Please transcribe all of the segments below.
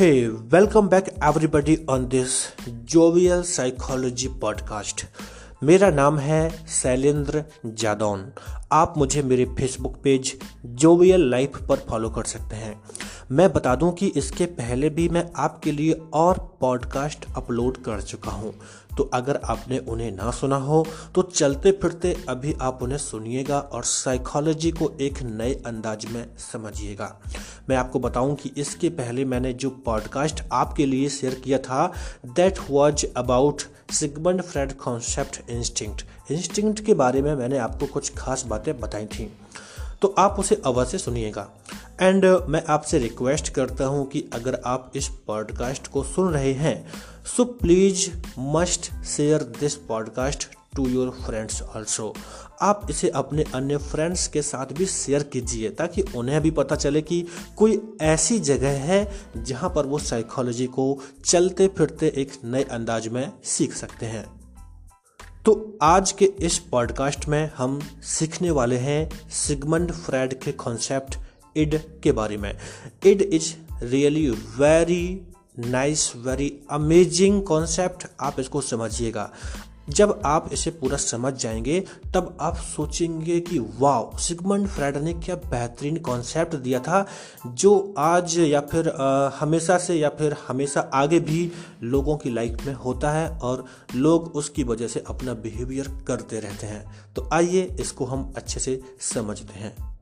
Hey welcome back everybody on this jovial psychology podcast मेरा नाम है शैलेंद्र जादौन। आप मुझे मेरे फेसबुक पेज जोवियल लाइफ पर फॉलो कर सकते हैं। मैं बता दूँ कि इसके पहले भी मैं आपके लिए और पॉडकास्ट अपलोड कर चुका हूँ। तो अगर आपने उन्हें ना सुना हो तो चलते फिरते अभी आप उन्हें सुनिएगा और साइकोलॉजी को एक नए अंदाज में समझिएगा। मैं आपको बताऊँ कि इसके पहले मैंने जो पॉडकास्ट आपके लिए शेयर किया था that was about Sigmund Freud concept instinct instinct के बारे में मैंने आपको कुछ खास बातें बताई थी। तो आप उसे अवश्य सुनिएगा। एंड uh, मैं आपसे रिक्वेस्ट करता हूँ कि अगर आप इस पॉडकास्ट को सुन रहे हैं so please must share this podcast to your friends also आप इसे अपने अन्य फ्रेंड्स के साथ भी शेयर कीजिए ताकि उन्हें भी पता चले कि कोई ऐसी जगह है जहाँ पर वो साइकोलॉजी को चलते फिरते एक नए अंदाज में सीख सकते हैं। तो आज के इस पॉडकास्ट में हम सीखने वाले हैं सिगमंड फ्रेड के कॉन्सेप्ट इड के बारे में। Id is really very nice very amazing concept आप इसको समझिएगा। जब आप इसे पूरा समझ जाएँगे तब आप सोचेंगे कि वाह सिगमंड फ्रेड ने क्या बेहतरीन कॉन्सेप्ट दिया था जो आज या फिर आ, हमेशा से या फिर हमेशा आगे भी लोगों की लाइफ में होता है और लोग उसकी वजह से अपना बिहेवियर करते रहते हैं। तो आइए इसको हम अच्छे से समझते हैं।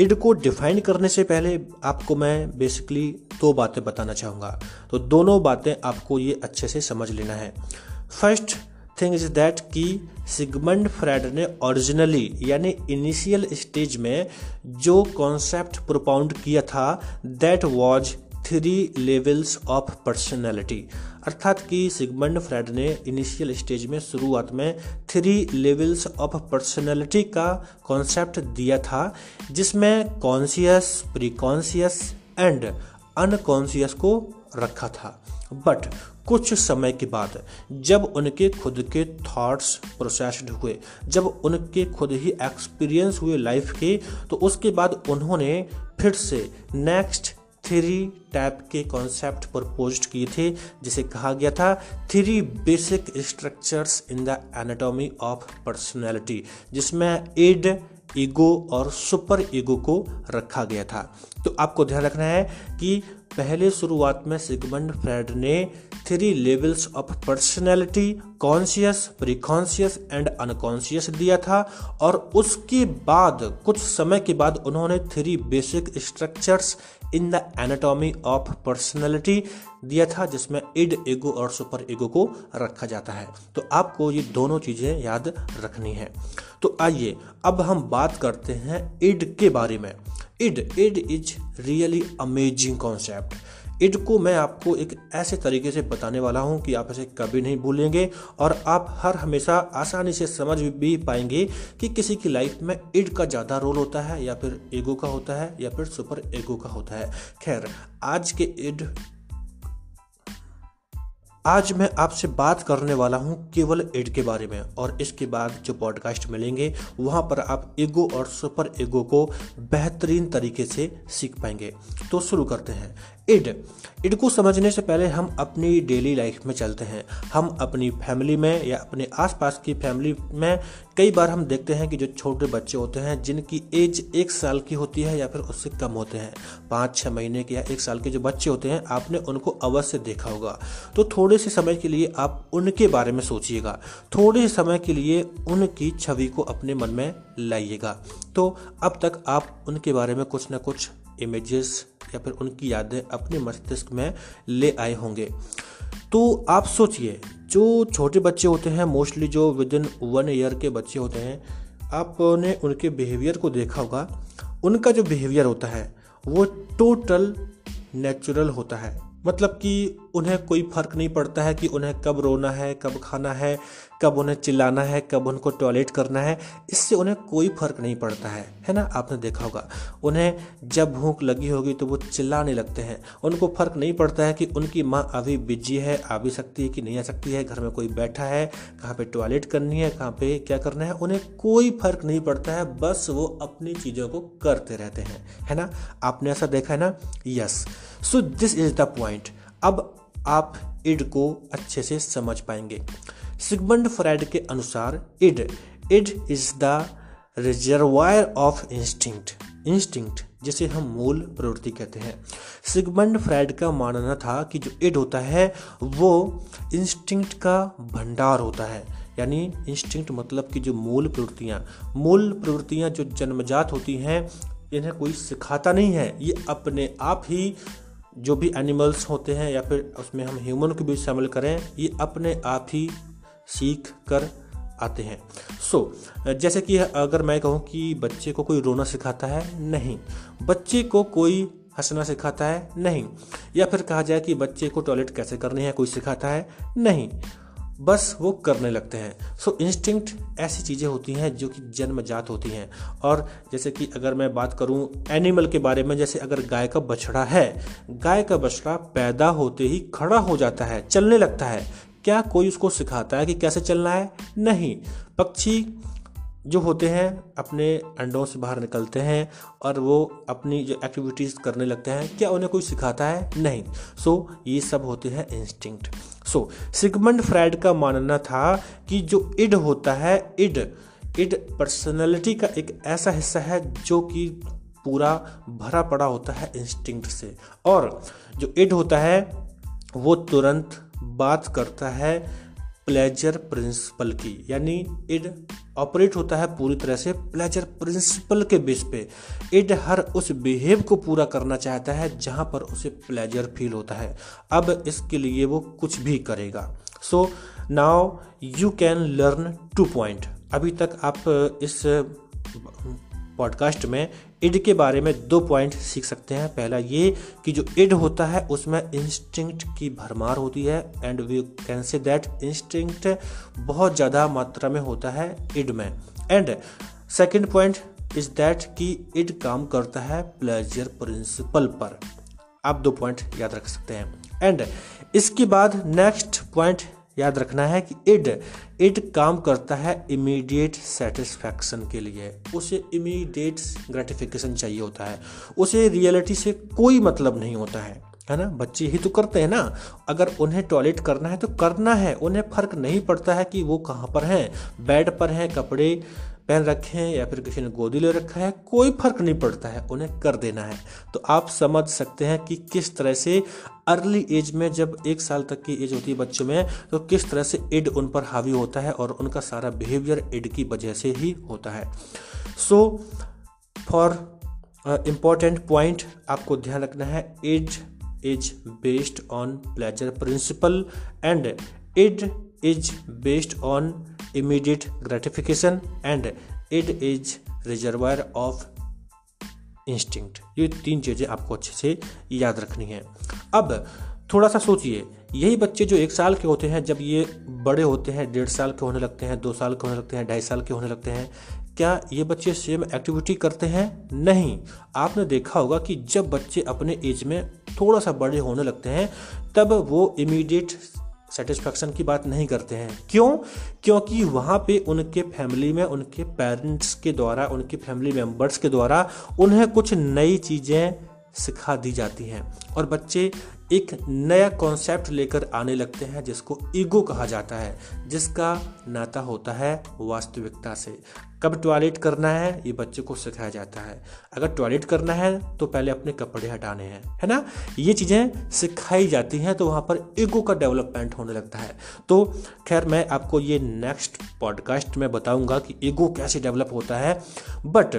इड को डिफाइन करने से पहले आपको मैं बेसिकली दो बातें बताना चाहूँगा। तो दोनों बातें आपको ये अच्छे से समझ लेना है। फ़र्स्ट थिंग इज़ दैट कि सिगमंड फ्रेड ने ओरिजिनली, यानी इनिशियल स्टेज में जो कॉन्सेप्ट प्रोपाउंड किया था that was three levels of personality अर्थात कि सिगमंड फ्रेड ने इनिशियल स्टेज में, शुरुआत में थ्री लेवल्स ऑफ़ पर्सनैलिटी का कॉन्सेप्ट दिया था, जिसमें कॉन्सियस प्रीकॉन्सियस एंड अनकॉन्सियस को रखा था। बट कुछ समय के बाद, जब उनके खुद के थॉट्स प्रोसेस्ड हुए, जब उनके खुद ही एक्सपीरियंस हुए लाइफ के तो उसके बाद उन्होंने फिर से नेक्स्ट थ्री टाइप के कॉन्सेप्ट प्रपोज किए थे, जिसे कहा गया था three basic structures in the anatomy of personality जिसमें एड ईगो और सुपर ईगो को रखा गया था। तो आपको ध्यान रखना है कि पहले शुरुआत में सिगमंड फ्रेड ने three levels of personality conscious preconscious and unconscious दिया था और उसके बाद, कुछ समय के बाद उन्होंने three basic structures in the anatomy of personality दिया था, जिसमें इड एगो और सुपर एगो को रखा जाता है। तो आपको ये दोनों चीज़ें याद रखनी है। तो आइए, अब हम बात करते हैं इड के बारे में। Id id is really amazing concept id को मैं आपको एक ऐसे तरीके से बताने वाला हूँ कि आप इसे कभी नहीं भूलेंगे और आप हर हमेशा आसानी से समझ भी पाएँगे कि किसी की लाइफ में इड का ज़्यादा रोल होता है या फिर ईगो का होता है या फिर सुपर ईगो का होता है। खैर, आज के इड आज मैं आपसे बात करने वाला हूँ केवल एड के बारे में, और इसके बाद जो पॉडकास्ट मिलेंगे, वहाँ पर आप ईगो और सुपर ईगो को बेहतरीन तरीके से सीख पाएँगे। तो शुरू करते हैं। इड। इड को समझने से पहले हम अपनी डेली लाइफ में चलते हैं। हम अपनी फैमिली में या अपने आसपास की फैमिली में कई बार हम देखते हैं कि जो छोटे बच्चे होते हैं, जिनकी एज एक साल की होती है या फिर उससे कम होते हैं। पाँच छः महीने के या एक साल के जो बच्चे होते हैं, आपने उनको अवश्य देखा होगा। तो थोड़े से समय के लिए आप उनके बारे में सोचिएगा। थोड़े से समय के लिए उनकी छवि को अपने मन में लाइएगा। तो अब तक आप उनके बारे में कुछ ना कुछ इमेजेस या फिर उनकी यादें अपने मस्तिष्क में ले आए होंगे। तो आप सोचिए, जो छोटे बच्चे होते हैं मोस्टली जो विद इन वन ईयर के बच्चे होते हैं, आपने उनके बिहेवियर को देखा होगा। उनका जो बिहेवियर होता है, वो टोटल नेचुरल होता है। मतलब कि उन्हें कोई फ़र्क नहीं पड़ता है कि उन्हें कब रोना है, कब खाना है, कब उन्हें चिल्लाना है, कब उनको टॉयलेट करना है, इससे उन्हें कोई फ़र्क नहीं पड़ता है। है ना? आपने देखा होगा। उन्हें जब भूख लगी होगी तो वो चिल्लाने लगते हैं। उनको फ़र्क नहीं पड़ता है कि उनकी माँ अभी बिज़ी है, आ भी सकती है कि नहीं आ सकती है, घर में कोई बैठा है, कहाँ पे टॉयलेट करनी है, कहाँ पे क्या करना है, उन्हें कोई फ़र्क नहीं पड़ता है, बस वो अपनी चीज़ों को करते रहते हैं। है ना? आपने ऐसा देखा है ना? Yes so this is the point अब आप इड को अच्छे से समझ पाएँगे। सिगमंड फ्राइड के अनुसार id id is the reservoir of instinct instinct जिसे हम मूल प्रवृत्ति कहते हैं। सिगमंड फ्राइड का मानना था कि जो इड होता है, वो इंस्टिंक्ट का भंडार होता है। यानी इंस्टिंक्ट मतलब कि जो मूल प्रवृत्तियाँ मूल प्रवृत्तियाँ जो जन्मजात होती हैं, इन्हें कोई सिखाता नहीं है। ये अपने आप ही जो भी एनिमल्स होते हैं या फिर उसमें हम ह्यूमन को भी शामिल करें ये अपने आप ही सीख कर आते हैं। सो so, जैसे कि अगर मैं कहूँ कि बच्चे को कोई रोना सिखाता है नहीं। बच्चे को कोई हंसना सिखाता है नहीं। या फिर कहा जाए कि बच्चे को टॉयलेट कैसे करनी है कोई सिखाता है नहीं। बस वो करने लगते हैं। सो इंस्टिंक्ट ऐसी चीज़ें होती हैं जो कि जन्मजात होती हैं। और जैसे कि अगर मैं बात करूँ एनिमल के बारे में जैसे अगर गाय का बछड़ा है गाय का बछड़ा पैदा होते ही खड़ा हो जाता है चलने लगता है। क्या कोई उसको सिखाता है कि कैसे चलना है? नहीं। पक्षी जो होते हैं अपने अंडों से बाहर निकलते हैं और वो अपनी जो एक्टिविटीज़ करने लगते हैं। क्या उन्हें कोई सिखाता है? नहीं। सो so, ये सब होते हैं इंस्टिंक्ट सो सिगमंड फ्राइड का मानना था कि जो इड होता है इड इड पर्सनैलिटी का एक ऐसा हिस्सा है जो कि पूरा भरा पड़ा होता है इंस्टिंक्ट से। और जो इड होता है, वो तुरंत बात करता है प्लेजर प्रिंसिपल की, यानी इड ऑपरेट होता है पूरी तरह से प्लेजर प्रिंसिपल के बेस पे। इड हर उस बिहेव को पूरा करना चाहता है जहाँ पर उसे प्लेजर फील होता है। अब इसके लिए वो कुछ भी करेगा। So now you can learn two point अभी तक आप इस पॉडकास्ट में इड के बारे में दो पॉइंट सीख सकते हैं। पहला ये कि जो इड होता है, उसमें इंस्टिंक्ट की भरमार होती है and we can say that instinct बहुत ज़्यादा मात्रा में होता है इड में। And second point is that कि इड काम करता है प्लेजर प्रिंसिपल पर। आप दो पॉइंट याद रख सकते हैं। एंड इसके बाद नेक्स्ट पॉइंट याद रखना है कि इड इड काम करता है इमीडिएट सेटिस्फैक्शन के लिए। उसे इमीडिएट ग्रेटिफिकेशन चाहिए होता है। उसे रियलिटी से कोई मतलब नहीं होता है है ना? बच्चे ही तो करते हैं ना। अगर उन्हें टॉयलेट करना है तो करना है। उन्हें फ़र्क नहीं पड़ता है कि वो कहाँ पर हैं। बेड पर हैं, कपड़े पहन रखे हैं या फिर किसी ने गोदी ले रखा है, कोई फ़र्क नहीं पड़ता है, उन्हें कर देना है। तो आप समझ सकते हैं कि किस तरह से अर्ली एज में जब एक साल तक की एज होती है बच्चों में तो किस तरह से इड उन पर हावी होता है और उनका सारा बिहेवियर इड की वजह से ही होता है। सो फॉर इंपॉर्टेंट पॉइंट आपको ध्यान रखना है is is based on pleasure principle and id is based on immediate gratification and it is reservoir of instinct ये तीन चीज़ें आपको अच्छे से याद रखनी है। अब थोड़ा सा सोचिए, यही बच्चे जो एक साल के होते हैं, जब ये बड़े होते हैं, डेढ़ साल के होने लगते हैं, दो साल के होने लगते हैं, ढाई साल के होने लगते हैं, क्या ये बच्चे सेम एक्टिविटी करते हैं? नहीं। आपने देखा होगा कि जब बच्चे अपने एज में थोड़ा सा बड़े होने लगते हैं, तब वो इमीडिएट सेटिस्फैक्शन की बात नहीं करते हैं। क्यों? क्योंकि वहाँ पे उनके फैमिली में, उनके पेरेंट्स के द्वारा, उनके फैमिली मेंबर्स के द्वारा उन्हें कुछ नई चीज़ें सिखा दी जाती हैं। और बच्चे एक नया कॉन्सेप्ट लेकर आने लगते हैं, जिसको ईगो कहा जाता है, जिसका नाता होता है वास्तविकता से। कब टॉयलेट करना है, ये बच्चे को सिखाया जाता है। अगर टॉयलेट करना है तो पहले अपने कपड़े हटाने हैं, है ना? ये चीज़ें सिखाई जाती हैं तो वहाँ पर ईगो का डेवलपमेंट होने लगता है। तो खैर, मैं आपको ये नेक्स्ट पॉडकास्ट में बताऊँगा कि ईगो कैसे डेवलप होता है। बट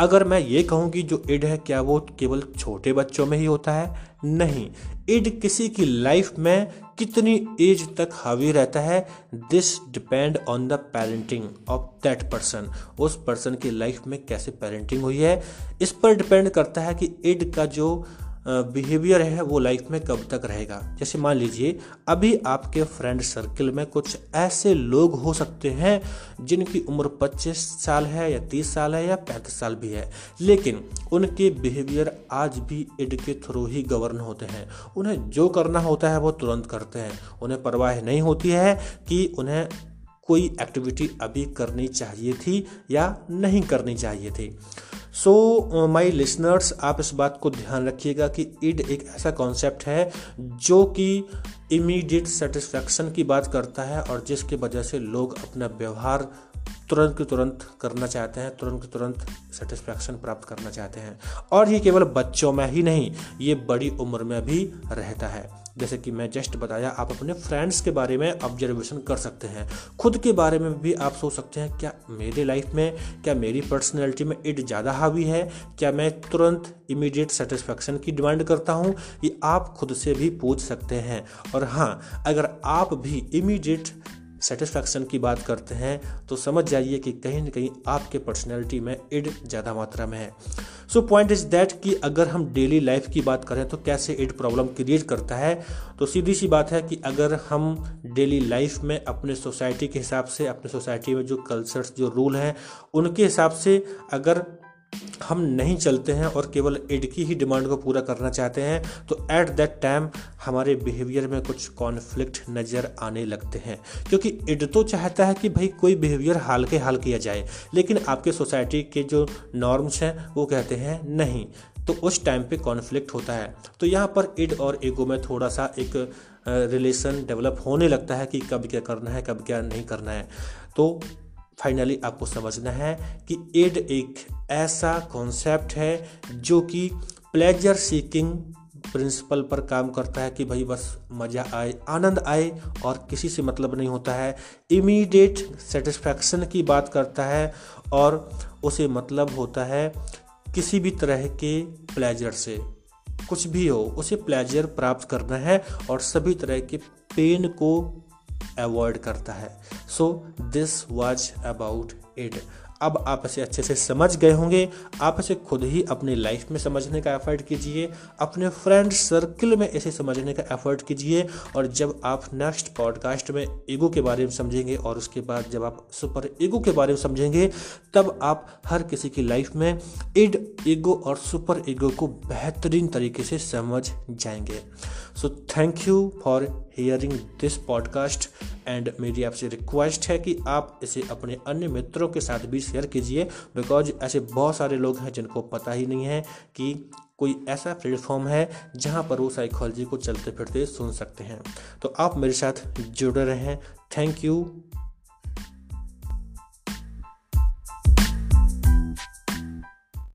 अगर मैं ये कहूँ कि जो इड है, क्या वो केवल छोटे बच्चों में ही होता है? नहीं। इड किसी की लाइफ में कितनी एज तक हावी रहता है? This depend on the parenting of that person उस पर्सन की लाइफ में कैसे पेरेंटिंग हुई है? इस पर डिपेंड करता है कि इड का जो बिहेवियर है वो लाइफ में कब तक रहेगा? जैसे मान लीजिए, अभी आपके फ्रेंड सर्कल में कुछ ऐसे लोग हो सकते हैं जिनकी उम्र 25 साल है या 30 साल है या 35 साल भी है। लेकिन उनके बिहेवियर आज भी इड के थ्रू ही गवर्न होते हैं। उन्हें जो करना होता है वो तुरंत करते हैं। उन्हें परवाह नहीं होती है कि उन्हें कोई एक्टिविटी अभी करनी चाहिए थी या नहीं करनी चाहिए थी। सो माई लिसनर्स आप इस बात को ध्यान रखिएगा कि इड एक ऐसा कॉन्सेप्ट है जो कि इमीडिएट सेटिस्फैक्शन की बात करता है और जिसकी वजह से लोग अपना व्यवहार तुरंत के तुरंत करना चाहते हैं, तुरंत के तुरंत सेटिस्फैक्शन प्राप्त करना चाहते हैं। और ये केवल बच्चों में ही नहीं, ये बड़ी उम्र में भी रहता है। जैसे कि मैं जस्ट बताया, आप अपने फ्रेंड्स के बारे में ऑब्जर्वेशन कर सकते हैं। खुद के बारे में भी आप सोच सकते हैं, क्या मेरे लाइफ में, क्या मेरी पर्सनैलिटी में इट ज़्यादा हावी है? क्या मैं तुरंत इमीडिएट सेटिस्फेक्शन की डिमांड करता हूँ? ये आप खुद से भी पूछ सकते हैं। और हाँ अगर आप भी इमीडिएट सेटिस्फैक्शन की बात करते हैं तो समझ जाइए कि कहीं ना कहीं आपके पर्सनैलिटी में इड ज़्यादा मात्रा में है। सो पॉइंट इज़ दैट कि अगर हम डेली लाइफ की बात करें तो कैसे इड प्रॉब्लम क्रिएट करता है? तो सीधी सी बात है कि अगर हम डेली लाइफ में अपने सोसाइटी के हिसाब से, अपने सोसाइटी में जो कल्चर्स जो रूल हैं, उनके हिसाब से अगर हम नहीं चलते हैं और केवल एड की ही डिमांड को पूरा करना चाहते हैं तो एट दैट टाइम हमारे बिहेवियर में कुछ कॉन्फ्लिक्ट नज़र आने लगते हैं। क्योंकि एड तो चाहता है कि भाई कोई बिहेवियर हाल के हाल किया जाए, लेकिन आपके सोसाइटी के जो नॉर्म्स हैं, वो कहते हैं नहीं। तो उस टाइम पे कॉन्फ्लिक्ट होता है। तो यहाँ पर इड और ईगो में थोड़ा सा एक रिलेशन डेवलप होने लगता है कि कब क्या करना है, कब क्या नहीं करना है। तो फाइनली आपको समझना है कि एड एक ऐसा कॉन्सेप्ट है जो कि प्लेजर सीकिंग प्रिंसिपल पर काम करता है कि भाई बस मज़ा आए, आनंद आए और किसी से मतलब नहीं होता है। इमीडिएट सेटिस्फैक्शन की बात करता है और उसे मतलब होता है किसी भी तरह के प्लेजर से। कुछ भी हो, उसे प्लेजर प्राप्त करना है और सभी तरह के पेन को अवॉइड करता है। So this was about it अब आप इसे अच्छे से समझ गए होंगे। आप इसे खुद ही अपनी लाइफ में समझने का एफर्ट कीजिए। अपने फ्रेंड सर्कल में इसे समझने का एफर्ट कीजिए। और जब आप नेक्स्ट पॉडकास्ट में ईगो के बारे में समझेंगे और उसके बाद जब आप सुपर ईगो के बारे में समझेंगे, तब आप हर किसी की लाइफ में इड ईगो और सुपर ईगो को बेहतरीन तरीके से समझ जाएँगे। So thank you for hearing this podcast and मेरी आपसे रिक्वेस्ट है कि आप इसे अपने अन्य मित्रों के साथ भी शेयर कीजिए बिकॉज़ ऐसे बहुत सारे लोग हैं जिनको पता ही नहीं है कि कोई ऐसा प्लेटफॉर्म है जहाँ पर वो साइकोलॉजी को चलते फिरते सुन सकते हैं। तो आप मेरे साथ जुड़े रहें। Thank you